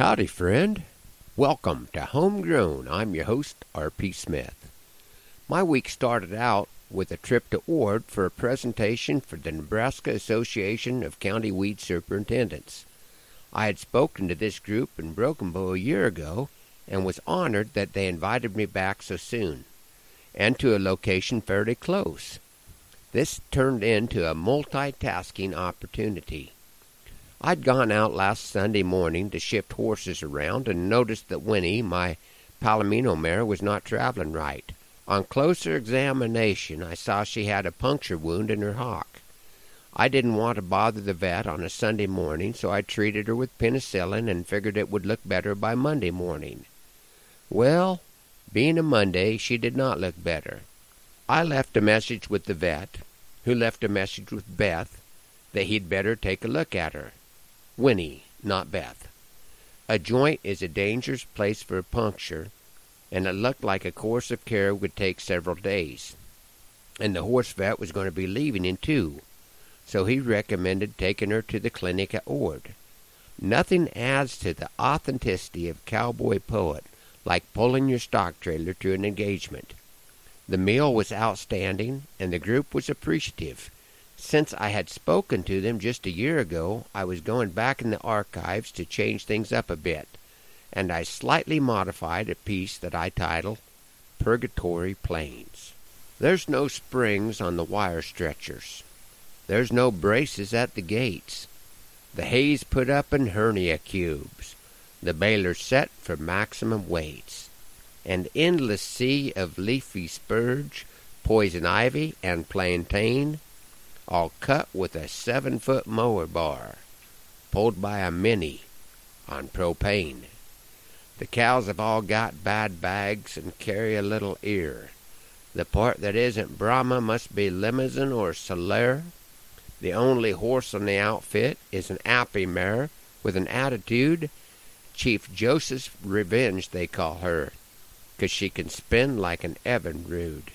Howdy, friend. Welcome to Homegrown. I'm your host, R.P. Smith. My week started out with a trip to Ord for a presentation for the Nebraska Association of County Weed Superintendents. I had spoken to this group in Broken Bow a year ago and was honored that they invited me back so soon, and to a location fairly close. This turned into a multitasking opportunity. I'd gone out last Sunday morning to shift horses around and noticed that Winnie, my Palomino mare, was not traveling right. On closer examination, I saw she had a puncture wound in her hock. I didn't want to bother the vet on a Sunday morning, so I treated her with penicillin and figured it would look better by Monday morning. Well, being a Monday, she did not look better. I left a message with the vet, who left a message with Beth that he'd better take a look at her. Winnie, not Beth. A joint is a dangerous place for a puncture, and it looked like a course of care would take several days. And the horse vet was going to be leaving in two, so he recommended taking her to the clinic at Ord. Nothing adds to the authenticity of cowboy poet like pulling your stock trailer to an engagement. The meal was outstanding, and the group was appreciative since I had spoken to them just a year ago, I was going back in the archives to change things up a bit, and I slightly modified a piece that I titled Purgatory Plains. There's no springs on the wire stretchers. There's no braces at the gates. The hay's put up in hernia cubes. The baler's set for maximum weights. An endless sea of leafy spurge, poison ivy, and plantain all cut with a seven foot mower bar, pulled by a mini on propane. The cows have all got bad bags and carry a little ear. The part that isn't Brahma must be Limousin or Salers. The only horse on the outfit is an Appy mare with an attitude. Chief Joseph's Revenge, they call her, 'cause she can spin like an Evinrude.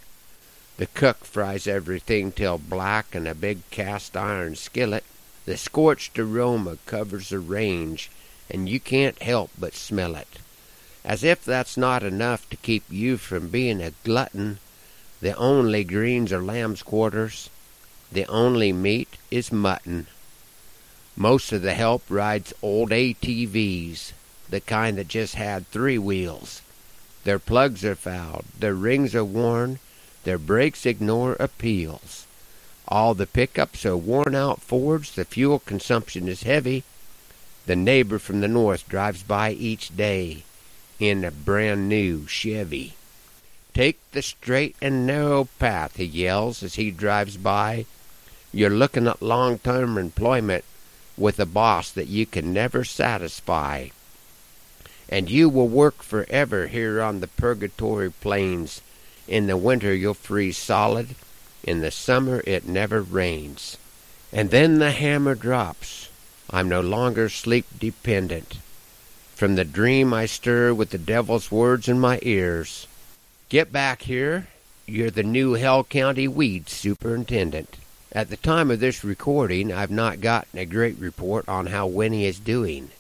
The cook fries everything till black in a big cast iron skillet. The scorched aroma covers the range, and you can't help but smell it. As if that's not enough to keep you from being a glutton, the only greens are lamb's quarters. The only meat is mutton. Most of the help rides old ATVs, the kind that just had three wheels. Their plugs are fouled, their rings are worn, their brakes ignore appeals. All the pickups are worn out Fords. The fuel consumption is heavy. The neighbor from the north drives by each day in a brand new Chevy. Take the straight and narrow path, he yells as he drives by. You're looking at long term employment with a boss that you can never satisfy. And you will work forever here on the purgatory plains in the winter you'll freeze solid. In the summer it never rains. And then the hammer drops. I'm no longer sleep dependent. From the dream I stir with the devil's words in my ears. Get back here. You're the new Hell County Weed Superintendent. At the time of this recording, I've not gotten a great report on how Winnie is doing.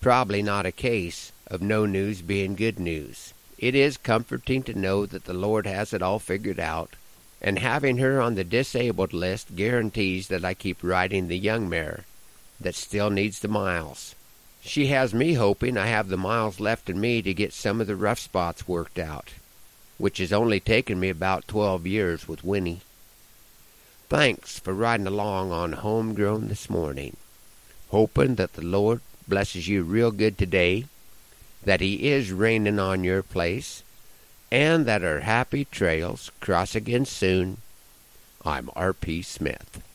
Probably not a case of no news being good news. It is comforting to know that the Lord has it all figured out, and having her on the disabled list guarantees that I keep riding the young mare that still needs the miles. She has me hoping I have the miles left in me to get some of the rough spots worked out, which has only taken me about twelve years with Winnie. Thanks for riding along on Homegrown this morning. Hoping that the Lord blesses you real good today that He is raining on your place, and that our happy trails cross again soon. I'm R.P. Smith.